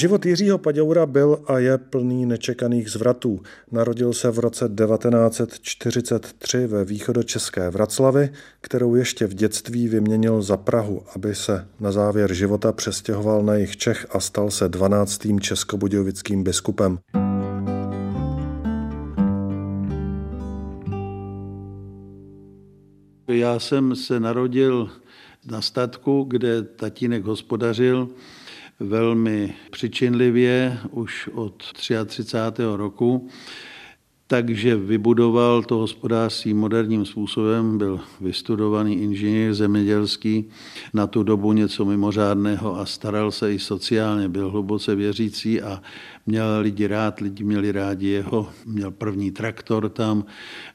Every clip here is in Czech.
Život Jiřího Paďoura byl a je plný nečekaných zvratů. Narodil se v roce 1943 ve východočeské Vraclavi, kterou ještě v dětství vyměnil za Prahu, aby se na závěr života přestěhoval na jich Čech a stal se 12. českobudějovickým biskupem. Já jsem se narodil na statku, kde tatínek hospodařil velmi přičinlivě už od 33. roku, takže vybudoval to hospodářství moderním způsobem, byl vystudovaný inženýr zemědělský, na tu dobu něco mimořádného a staral se i sociálně, byl hluboce věřící a měl lidi rád, lidi měli rádi jeho, měl první traktor tam,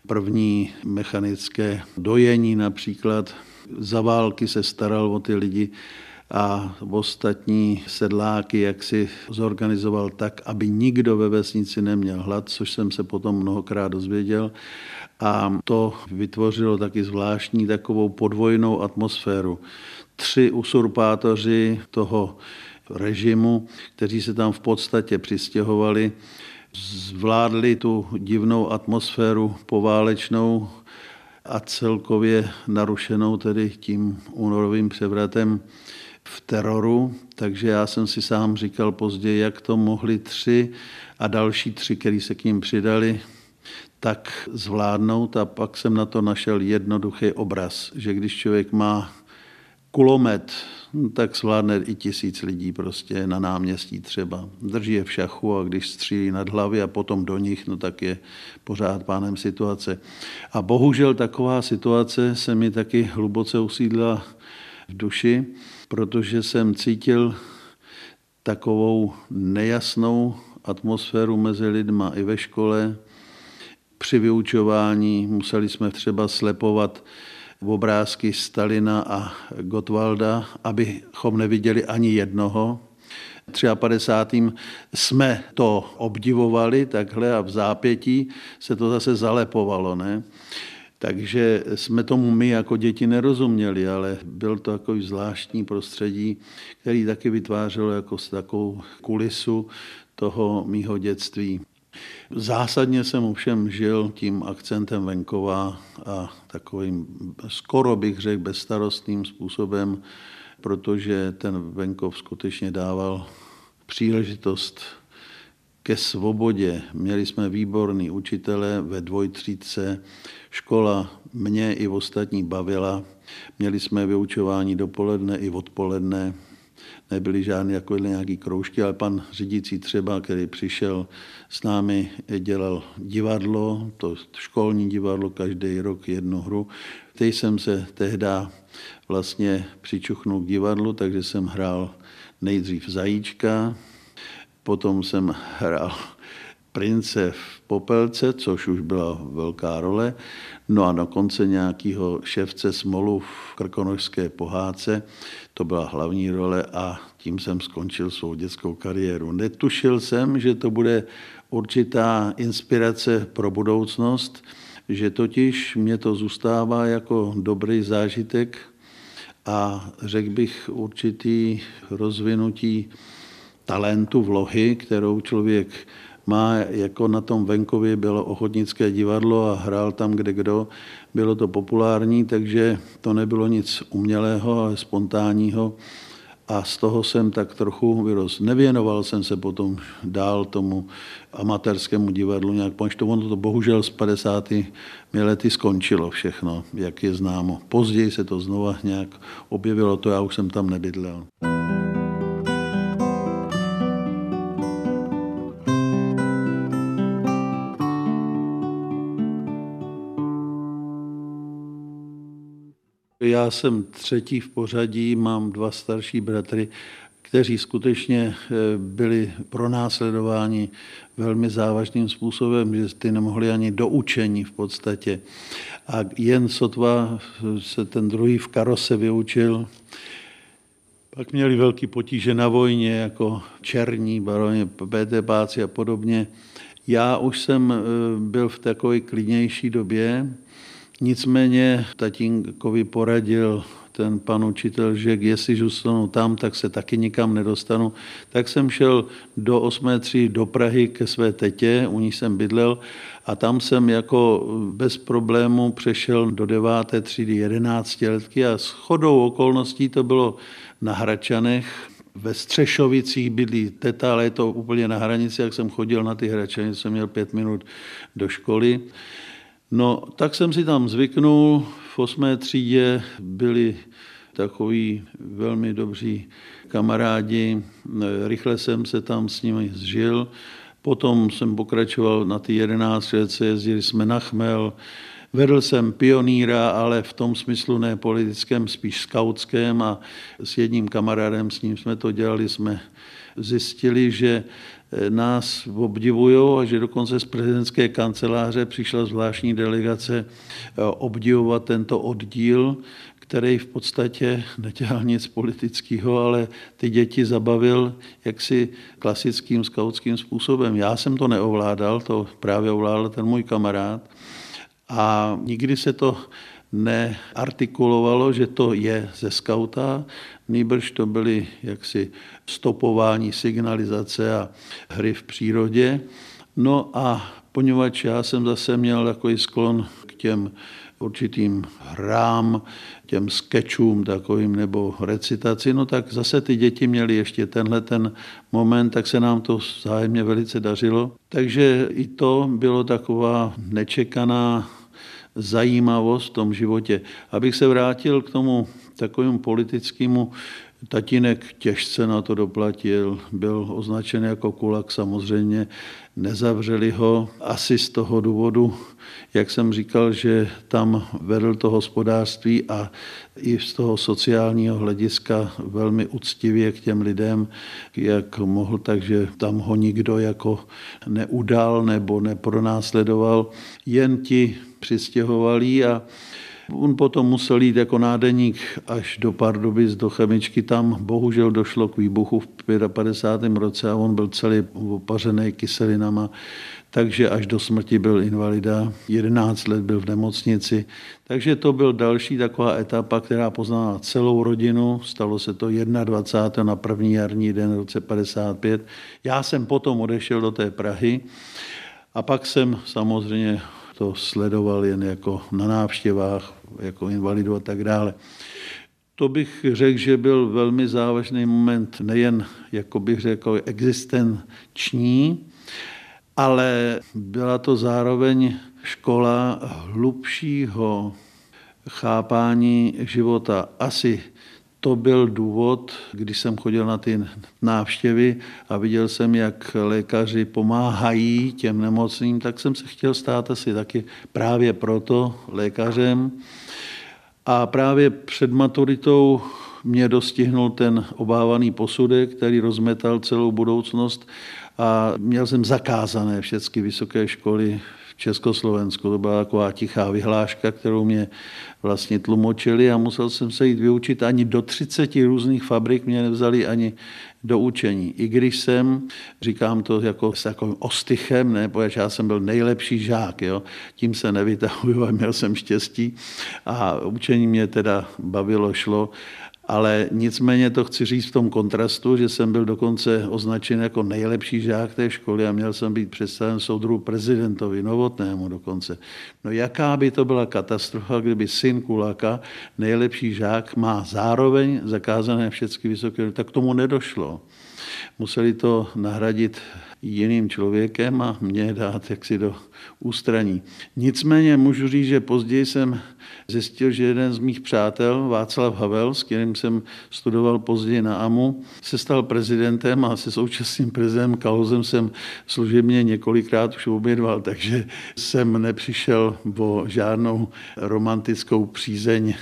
první mechanické dojení například, za války se staral o ty lidi a ostatní sedláky jak si zorganizoval tak, aby nikdo ve vesnici neměl hlad, což jsem se potom mnohokrát dozvěděl. A to vytvořilo taky zvláštní takovou podvojnou atmosféru. Tři usurpátoři toho režimu, kteří se tam v podstatě přistěhovali, zvládli tu divnou atmosféru poválečnou a celkově narušenou tedy tím únorovým převratem v teroru, takže já jsem si sám říkal později, jak to mohli tři a další tři, kteří se k ním přidali, tak zvládnout a pak jsem na to našel jednoduchý obraz, že když člověk má kulomet, tak zvládne i tisíc lidí prostě na náměstí třeba. Drží je v šachu a když střílí nad hlavy a potom do nich, no tak je pořád pánem situace. A bohužel taková situace se mi taky hluboce usídla v duši, protože jsem cítil takovou nejasnou atmosféru mezi lidma i ve škole. Při vyučování museli jsme třeba slepovat obrázky Stalina a Gotwalda, abychom neviděli ani jednoho. 53. jsme to obdivovali takhle a v zápětí se to zase zalepovalo. Ne? Takže jsme tomu my jako děti nerozuměli, ale byl to takový zvláštní prostředí, který taky vytvářelo jako takovou kulisu toho mýho dětství. Zásadně jsem ovšem žil tím akcentem venkova a takovým skoro bych řekl bezstarostným způsobem, protože ten venkov skutečně dával příležitost ke svobodě. Měli jsme výborný učitele ve dvojtřídce, škola mě i ostatní bavila. Měli jsme vyučování dopoledne i odpoledne, nebyly žádné jako nějaký kroužky, ale pan řídící třeba, který přišel s námi, dělal divadlo, to školní divadlo, každý rok jednu hru. Teď jsem se tehdy vlastně přičuchnul k divadlu, takže jsem hrál nejdřív zajíčka, Potom jsem hrál prince v Popelce, což už byla velká role. No a na konce nějakého ševce Smolu v krkonožské pohádce, to byla hlavní role a tím jsem skončil svou dětskou kariéru. Netušil jsem, že to bude určitá inspirace pro budoucnost, že totiž mě to zůstává jako dobrý zážitek a řekl bych určitý rozvinutí talentu, vlohy, kterou člověk má, jako na tom venkově bylo ochotnické divadlo a hrál tam kde kdo. Bylo to populární, takže to nebylo nic umělého, ale spontánního. A z toho jsem tak trochu vyrost. Nevěnoval jsem se potom dál tomu amatérskému divadlu nějak, protože to ono to bohužel z 50. lety skončilo všechno, jak je známo. Později se to znova nějak objevilo, to já už jsem tam nebydlel. Já jsem třetí v pořadí, mám dva starší bratry, kteří skutečně eh, byli pronásledováni velmi závažným způsobem, že ty nemohli ani do učení v podstatě. A jen sotva se ten druhý v karose vyučil, pak měli velký potíže na vojně, jako černí, baroni, PTPáci a podobně. Já už jsem eh, byl v takové klidnější době, Nicméně tatínkovi poradil ten pan učitel, že jestli zůstanu tam, tak se taky nikam nedostanu. Tak jsem šel do 8. tří do Prahy ke své tetě, u ní jsem bydlel a tam jsem jako bez problému přešel do 9. třídy 11 letky a s chodou okolností to bylo na Hračanech, ve Střešovicích bydlí teta, ale je to úplně na hranici, jak jsem chodil na ty hračany, jsem měl pět minut do školy. No, tak jsem si tam zvyknul. V osmé třídě byli takový velmi dobří kamarádi. Rychle jsem se tam s nimi zžil. Potom jsem pokračoval na ty 11 let, jezdili jsme na chmel, Vedl jsem pioníra, ale v tom smyslu ne politickém, spíš skautském a s jedním kamarádem, s ním jsme to dělali, jsme zjistili, že nás obdivují a že dokonce z prezidentské kanceláře přišla zvláštní delegace eh, obdivovat tento oddíl, který v podstatě nedělal nic politického, ale ty děti zabavil jaksi klasickým skautským způsobem. Já jsem to neovládal, to právě ovládal ten můj kamarád. A nikdy se to neartikulovalo, že to je ze skauta, nýbrž to byly jaksi stopování, signalizace a hry v přírodě. No a poněvadž já jsem zase měl takový sklon k těm určitým hrám, těm skečům takovým nebo recitaci, no tak zase ty děti měly ještě tenhle ten moment, tak se nám to zájemně velice dařilo. Takže i to bylo taková nečekaná zajímavost v tom životě. Abych se vrátil k tomu takovému politickému, tatínek těžce na to doplatil, byl označen jako kulak samozřejmě, nezavřeli ho asi z toho důvodu, jak jsem říkal, že tam vedl to hospodářství a i z toho sociálního hlediska velmi uctivě k těm lidem, jak mohl, takže tam ho nikdo jako neudal nebo nepronásledoval. Jen ti přistěhovali a On potom musel jít jako nádeník až do Pardubic, do chemičky. Tam bohužel došlo k výbuchu v 55. roce a on byl celý opařený kyselinama, takže až do smrti byl invalida. 11 let byl v nemocnici. Takže to byl další taková etapa, která poznala celou rodinu. Stalo se to 21. na první jarní den v roce 55. Já jsem potom odešel do té Prahy a pak jsem samozřejmě to sledoval jen jako na návštěvách, jako invalidu a tak dále. To bych řekl, že byl velmi závažný moment, nejen, jako bych řekl, existenční, ale byla to zároveň škola hlubšího chápání života. Asi to byl důvod, když jsem chodil na ty návštěvy a viděl jsem, jak lékaři pomáhají těm nemocným, tak jsem se chtěl stát asi taky právě proto lékařem. A právě před maturitou mě dostihnul ten obávaný posudek, který rozmetal celou budoucnost a měl jsem zakázané všechny vysoké školy Československu. To byla taková tichá vyhláška, kterou mě vlastně tlumočili a musel jsem se jít vyučit. Ani do 30 různých fabrik mě nevzali ani do učení. I když jsem, říkám to jako s takovým ostychem, ne, protože já jsem byl nejlepší žák, jo, tím se nevytahuju a měl jsem štěstí a učení mě teda bavilo, šlo ale nicméně to chci říct v tom kontrastu, že jsem byl dokonce označen jako nejlepší žák té školy a měl jsem být představen soudru prezidentovi, novotnému dokonce. No jaká by to byla katastrofa, kdyby syn Kulaka, nejlepší žák, má zároveň zakázané všechny vysoké, tak tomu nedošlo. Museli to nahradit jiným člověkem a mě dát jaksi do ústraní. Nicméně můžu říct, že později jsem zjistil, že jeden z mých přátel, Václav Havel, s kterým jsem studoval později na AMU, se stal prezidentem a se současným prezidentem Kalhozem jsem služebně několikrát už obědval, takže jsem nepřišel o žádnou romantickou přízeň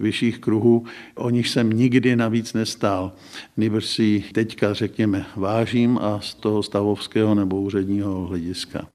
vyšších kruhů, o nich jsem nikdy navíc nestál. Nýbrž si teďka, řekněme, vážím a z toho stavovského nebo úředního hlediska.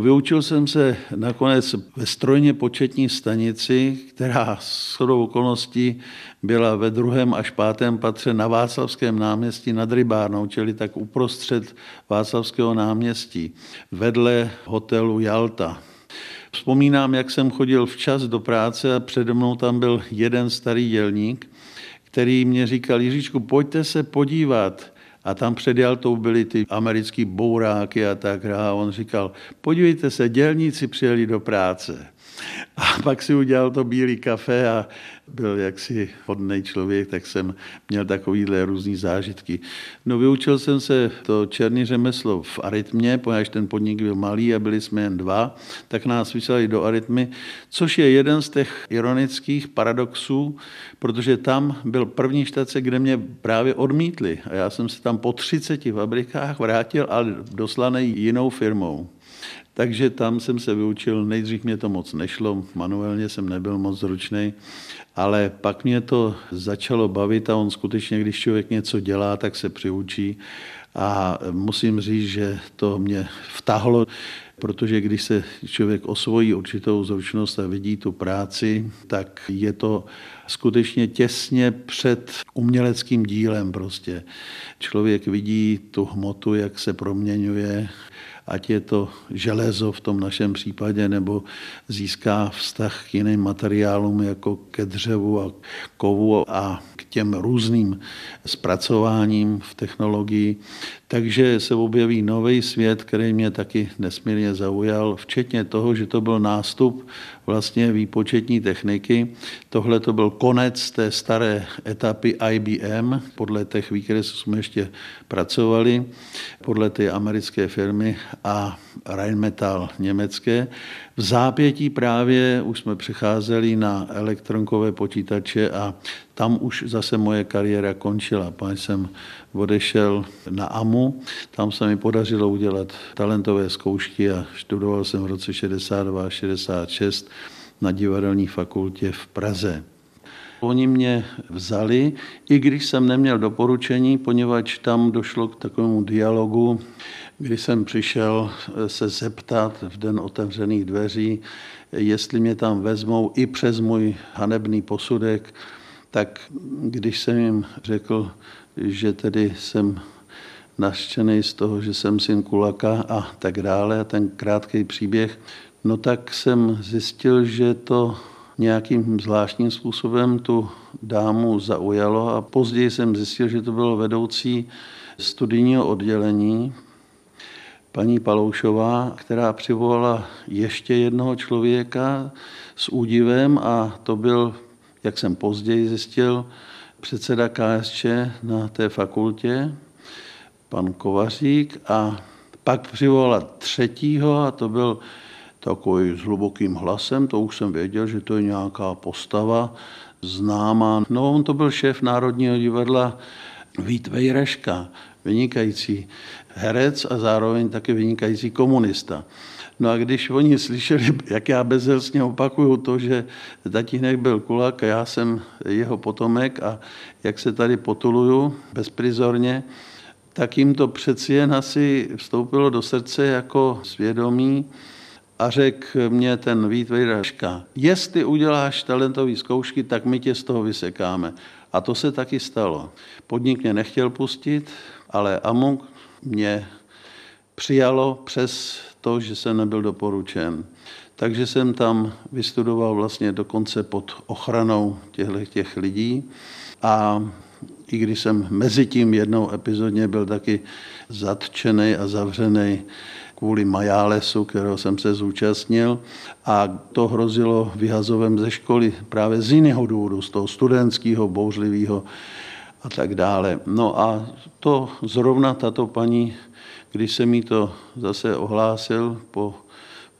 Vyučil jsem se nakonec ve strojně početní stanici, která s okolností byla ve druhém až pátém patře na Václavském náměstí nad Rybárnou, čili tak uprostřed Václavského náměstí, vedle hotelu Jalta. Vzpomínám, jak jsem chodil včas do práce a přede mnou tam byl jeden starý dělník, který mě říkal, Jiříčku, pojďte se podívat, a tam před Jaltou byly ty americký bouráky a tak. A on říkal, podívejte se, dělníci přijeli do práce. A pak si udělal to bílý kafe a byl jaksi hodný člověk, tak jsem měl takovýhle různý zážitky. No vyučil jsem se to černý řemeslo v arytmě, poněvadž ten podnik byl malý a byli jsme jen dva, tak nás vyslali do arytmy, což je jeden z těch ironických paradoxů, protože tam byl první štace, kde mě právě odmítli a já jsem se tam po 30 fabrikách vrátil, ale doslaný jinou firmou. Takže tam jsem se vyučil, nejdřív mě to moc nešlo, manuálně jsem nebyl moc zručný, ale pak mě to začalo bavit a on skutečně, když člověk něco dělá, tak se přiučí. A musím říct, že to mě vtahlo, protože když se člověk osvojí určitou zručnost a vidí tu práci, tak je to skutečně těsně před uměleckým dílem prostě. Člověk vidí tu hmotu, jak se proměňuje, ať je to železo v tom našem případě, nebo získá vztah k jiným materiálům, jako ke dřevu a kovu a k těm různým zpracováním v technologii. Takže se objeví nový svět, který mě taky nesmírně zaujal, včetně toho, že to byl nástup vlastně výpočetní techniky. Tohle to byl konec té staré etapy IBM, podle těch výkresů jsme ještě pracovali, podle té americké firmy a Rheinmetall německé. V zápětí právě už jsme přecházeli na elektronkové počítače a tam už zase moje kariéra končila. Pak jsem odešel na AMU, tam se mi podařilo udělat talentové zkoušky a studoval jsem v roce 62 a 66 na divadelní fakultě v Praze. Oni mě vzali, i když jsem neměl doporučení, poněvadž tam došlo k takovému dialogu, kdy jsem přišel se zeptat v den otevřených dveří, jestli mě tam vezmou i přes můj hanebný posudek, tak když jsem jim řekl, že tedy jsem naštěný z toho, že jsem syn Kulaka a tak dále, a ten krátký příběh, no tak jsem zjistil, že to nějakým zvláštním způsobem tu dámu zaujalo a později jsem zjistil, že to bylo vedoucí studijního oddělení, paní Paloušová, která přivolala ještě jednoho člověka s údivem a to byl, jak jsem později zjistil, předseda KSČ na té fakultě, pan Kovařík a pak přivolala třetího a to byl takový s hlubokým hlasem, to už jsem věděl, že to je nějaká postava známá. No, on to byl šéf Národního divadla Vít Vejreška, vynikající herec a zároveň taky vynikající komunista. No a když oni slyšeli, jak já bezhelstně opakuju to, že tatínek byl kulak a já jsem jeho potomek a jak se tady potuluju bezprizorně, tak jim to přeci jen asi vstoupilo do srdce jako svědomí a řekl mě ten Vít Vejraška, jestli uděláš talentové zkoušky, tak my tě z toho vysekáme. A to se taky stalo. Podnik mě nechtěl pustit, ale Amuk mě přijalo přes to, že jsem nebyl doporučen. Takže jsem tam vystudoval vlastně dokonce pod ochranou těchto těch lidí a i když jsem mezi tím jednou epizodně byl taky zatčený a zavřený kvůli majálesu, kterého jsem se zúčastnil a to hrozilo vyhazovem ze školy právě z jiného důvodu, z toho studentského, bouřlivého a tak dále. No a to zrovna tato paní když se mi to zase ohlásil po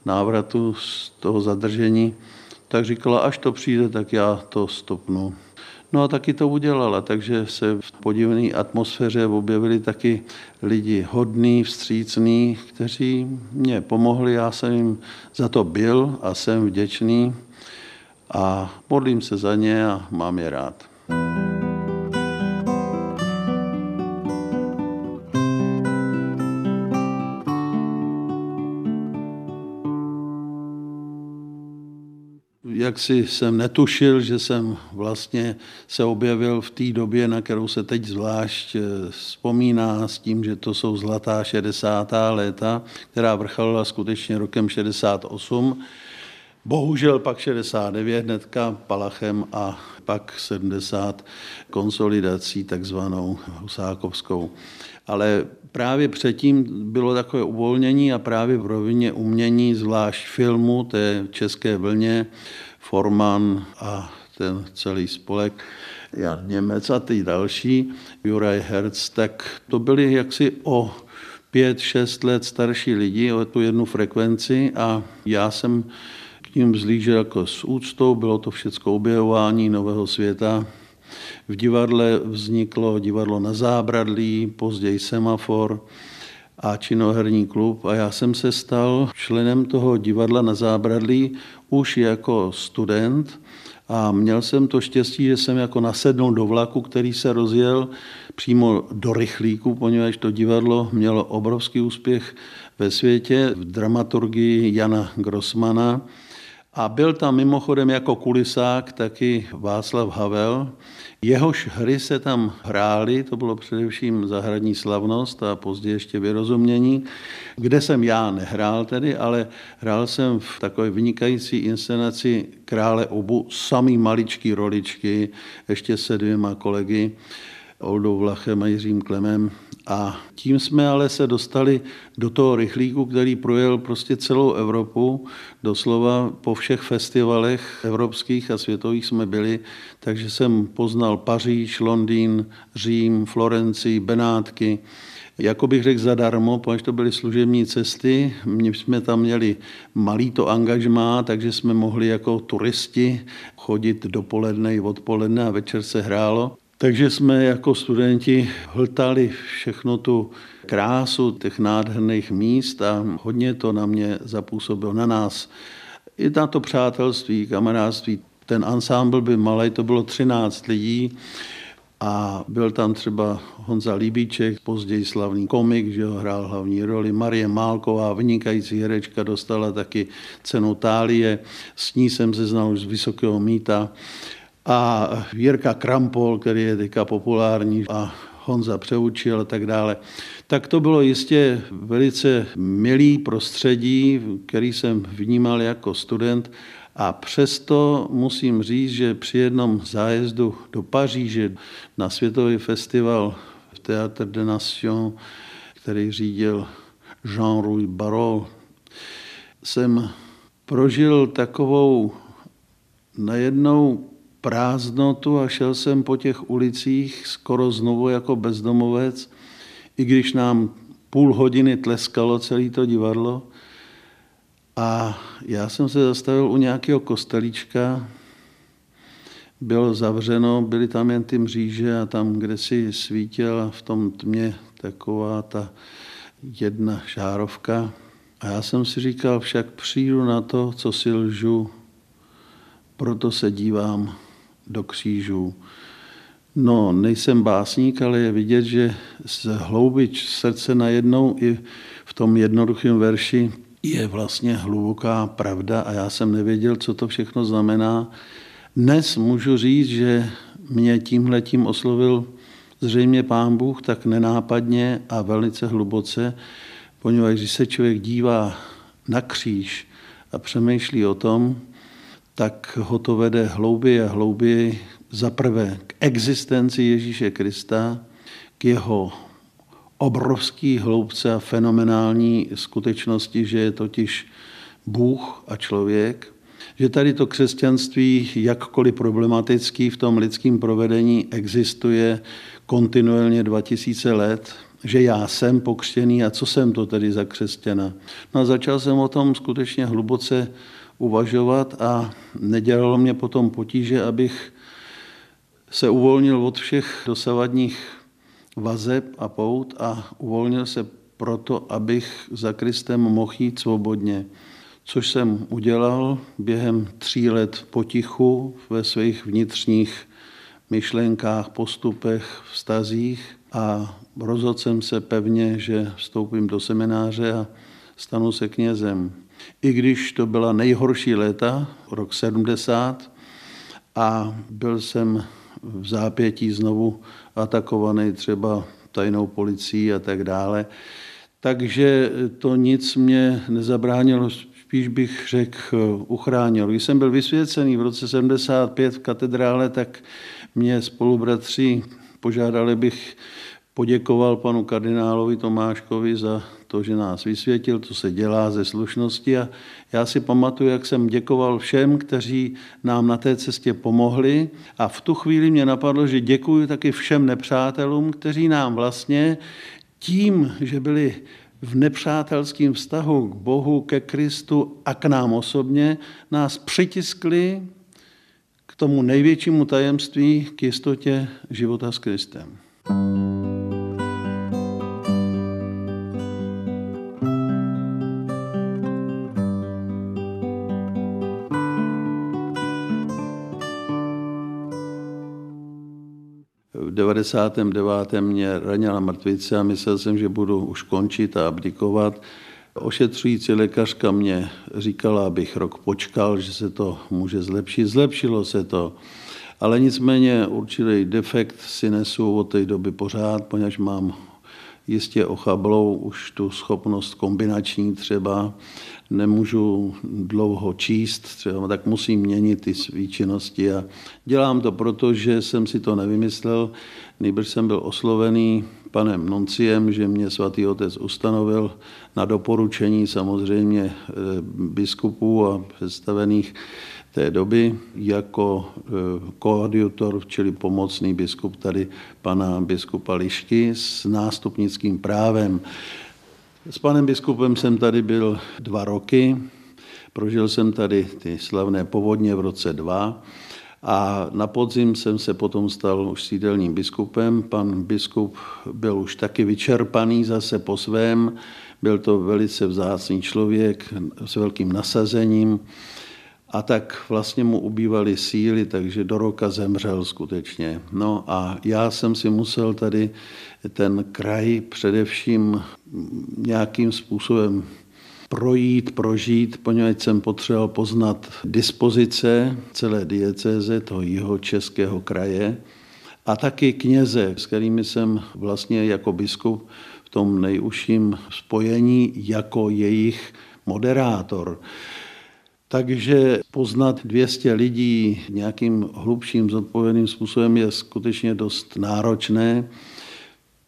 návratu z toho zadržení, tak říkala, až to přijde, tak já to stopnu. No a taky to udělala, takže se v podivné atmosféře objevili taky lidi hodní, vstřícní, kteří mě pomohli, já jsem jim za to byl a jsem vděčný a modlím se za ně a mám je rád. Jak si jsem netušil, že jsem vlastně se objevil v té době, na kterou se teď zvlášť eh, vzpomíná s tím, že to jsou zlatá 60. léta, která vrcholila skutečně rokem 68. Bohužel pak 69 hnedka Palachem a pak 70 konsolidací takzvanou Husákovskou. Ale právě předtím bylo takové uvolnění a právě v rovině umění, zvlášť filmu, té české vlně, Forman a ten celý spolek, Jan Němec a ty další, Juraj Herz, tak to byli jaksi o pět, šest let starší lidi, o tu jednu frekvenci a já jsem k ním vzlížel jako s úctou, bylo to všechno objevování nového světa, v divadle vzniklo divadlo na zábradlí, později semafor a činoherní klub a já jsem se stal členem toho divadla na zábradlí už jako student a měl jsem to štěstí, že jsem jako nasednul do vlaku, který se rozjel přímo do rychlíku, poněvadž to divadlo mělo obrovský úspěch ve světě v dramaturgii Jana Grossmana. A byl tam mimochodem jako kulisák taky Václav Havel, Jehož hry se tam hrály, to bylo především zahradní slavnost a později ještě vyrozumění, kde jsem já nehrál tedy, ale hrál jsem v takové vynikající inscenaci Krále obu, samý maličký roličky, ještě se dvěma kolegy, Oldou Vlachem a Jiřím Klemem. A tím jsme ale se dostali do toho rychlíku, který projel prostě celou Evropu. Doslova po všech festivalech evropských a světových jsme byli, takže jsem poznal Paříž, Londýn, Řím, Florencii, Benátky, jako bych řekl zadarmo, protože to byly služební cesty. My jsme tam měli malý to angažmá, takže jsme mohli jako turisti chodit dopoledne i odpoledne a večer se hrálo. Takže jsme jako studenti hltali všechno tu krásu těch nádherných míst a hodně to na mě zapůsobilo, na nás. I na to přátelství, kamarádství. Ten ansámbl byl malý, to bylo 13 lidí a byl tam třeba Honza Líbíček, později slavný komik, že ho hrál hlavní roli. Marie Málková, vynikající herečka, dostala taky cenu Tálie. S ní jsem se znal už z Vysokého míta a Jirka Krampol, který je teďka populární a Honza Přeučil a tak dále. Tak to bylo jistě velice milý prostředí, který jsem vnímal jako student a přesto musím říct, že při jednom zájezdu do Paříže na světový festival v Théâtre de Nation, který řídil Jean-Louis Barol, jsem prožil takovou najednou prázdnotu a šel jsem po těch ulicích skoro znovu jako bezdomovec, i když nám půl hodiny tleskalo celé to divadlo. A já jsem se zastavil u nějakého kostelíčka, bylo zavřeno, byly tam jen ty mříže a tam, kde si svítila v tom tmě taková ta jedna žárovka. A já jsem si říkal, však přijdu na to, co si lžu, proto se dívám do křížů. No, nejsem básník, ale je vidět, že z hloubič srdce najednou i v tom jednoduchém verši je vlastně hluboká pravda a já jsem nevěděl, co to všechno znamená. Dnes můžu říct, že mě tímhletím oslovil zřejmě pán Bůh tak nenápadně a velice hluboce, poněvadž když se člověk dívá na kříž a přemýšlí o tom, tak ho to vede hlouběji a hlouběji za prvé k existenci Ježíše Krista, k jeho obrovský hloubce a fenomenální skutečnosti, že je totiž Bůh a člověk, že tady to křesťanství, jakkoliv problematický v tom lidském provedení, existuje kontinuálně 2000 let, že já jsem pokřtěný a co jsem to tedy za křesťana. No a začal jsem o tom skutečně hluboce uvažovat a nedělalo mě potom potíže, abych se uvolnil od všech dosavadních vazeb a pout a uvolnil se proto, abych za Kristem mohl jít svobodně. Což jsem udělal během tří let potichu ve svých vnitřních myšlenkách, postupech, vztazích a rozhodl jsem se pevně, že vstoupím do semináře a stanu se knězem. I když to byla nejhorší léta, rok 70, a byl jsem v zápětí znovu atakovaný třeba tajnou policií a tak dále. Takže to nic mě nezabránilo, spíš bych řekl, uchránil. Když jsem byl vysvěcený v roce 75 v katedrále, tak mě spolubratři požádali bych poděkoval panu kardinálovi Tomáškovi za to, že nás vysvětil, co se dělá ze slušnosti a já si pamatuju, jak jsem děkoval všem, kteří nám na té cestě pomohli a v tu chvíli mě napadlo, že děkuji taky všem nepřátelům, kteří nám vlastně tím, že byli v nepřátelském vztahu k Bohu, ke Kristu a k nám osobně, nás přitiskli k tomu největšímu tajemství, k jistotě života s Kristem. 99. mě ranila mrtvice a myslel jsem, že budu už končit a abdikovat. Ošetřující lékařka mě říkala, abych rok počkal, že se to může zlepšit. Zlepšilo se to. Ale nicméně určitý defekt si nesu od té doby pořád, poněvadž mám jistě ochablou už tu schopnost kombinační třeba, nemůžu dlouho číst, třeba, tak musím měnit ty své činnosti a dělám to proto, že jsem si to nevymyslel, nejbrž jsem byl oslovený panem Nonciem, že mě svatý otec ustanovil na doporučení samozřejmě eh, biskupů a představených té doby jako e, koadjutor, čili pomocný biskup tady pana biskupa Lišky s nástupnickým právem. S panem biskupem jsem tady byl dva roky, prožil jsem tady ty slavné povodně v roce 2 a na podzim jsem se potom stal už sídelním biskupem. Pan biskup byl už taky vyčerpaný zase po svém, byl to velice vzácný člověk s velkým nasazením a tak vlastně mu ubývaly síly, takže do roka zemřel skutečně. No a já jsem si musel tady ten kraj především nějakým způsobem projít, prožít, poněvadž jsem potřeboval poznat dispozice celé diecéze, toho jeho českého kraje, a taky kněze, s kterými jsem vlastně jako biskup v tom nejužším spojení jako jejich moderátor. Takže poznat 200 lidí nějakým hlubším zodpovědným způsobem je skutečně dost náročné.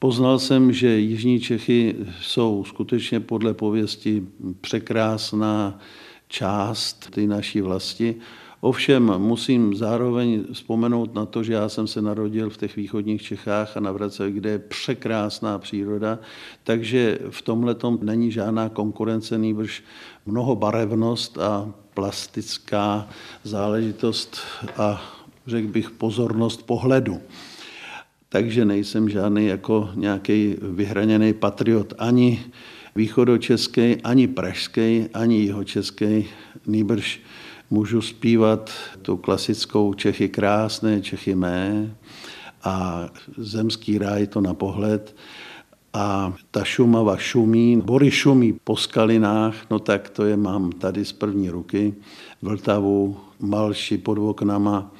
Poznal jsem, že Jižní Čechy jsou skutečně podle pověsti překrásná část té naší vlasti. Ovšem musím zároveň vzpomenout na to, že já jsem se narodil v těch východních Čechách a na Vrace, kde je překrásná příroda, takže v tomhle není žádná konkurence, nýbrž mnohobarevnost a plastická záležitost a řekl bych pozornost pohledu. Takže nejsem žádný jako nějaký vyhraněný patriot ani východočeský, ani pražský, ani jihočeský, nýbrž můžu zpívat tu klasickou Čechy krásné, Čechy mé a zemský ráj to na pohled. A ta Šumava šumí, bory šumí po skalinách, no tak to je mám tady z první ruky, Vltavu, Malši pod oknama,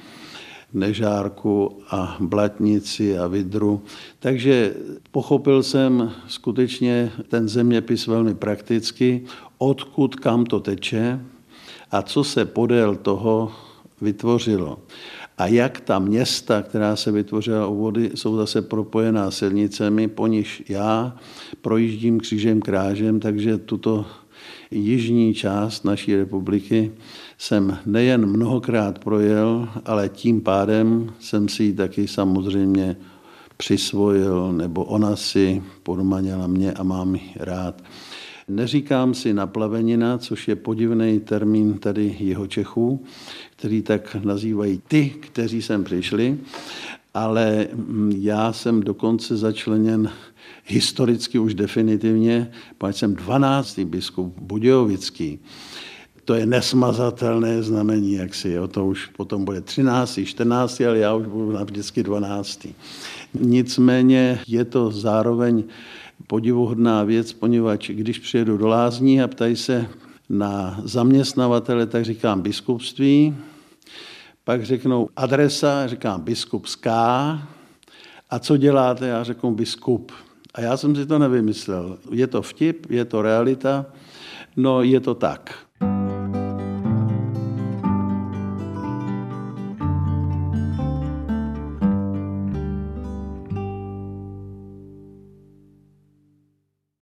Nežárku a Blatnici a Vidru. Takže pochopil jsem skutečně ten zeměpis velmi prakticky, odkud kam to teče a co se podél toho vytvořilo a jak ta města, která se vytvořila u vody, jsou zase propojená silnicemi, po níž já projíždím křížem krážem, takže tuto jižní část naší republiky jsem nejen mnohokrát projel, ale tím pádem jsem si ji taky samozřejmě přisvojil, nebo ona si podmanila mě a mám ji rád. Neříkám si naplavenina, což je podivný termín tady jeho Čechů, který tak nazývají ty, kteří sem přišli, ale já jsem dokonce začleněn historicky už definitivně, protože jsem 12. biskup Budějovický. To je nesmazatelné znamení, jak si, jo, to už potom bude 13., 14., ale já už budu vždycky 12. Nicméně je to zároveň podivuhodná věc, poněvadž když přijedu do Lázní a ptají se, na zaměstnavatele, tak říkám biskupství. Pak řeknou adresa, říkám biskupská. A co děláte? Já řeknu biskup. A já jsem si to nevymyslel. Je to vtip, je to realita, no je to tak.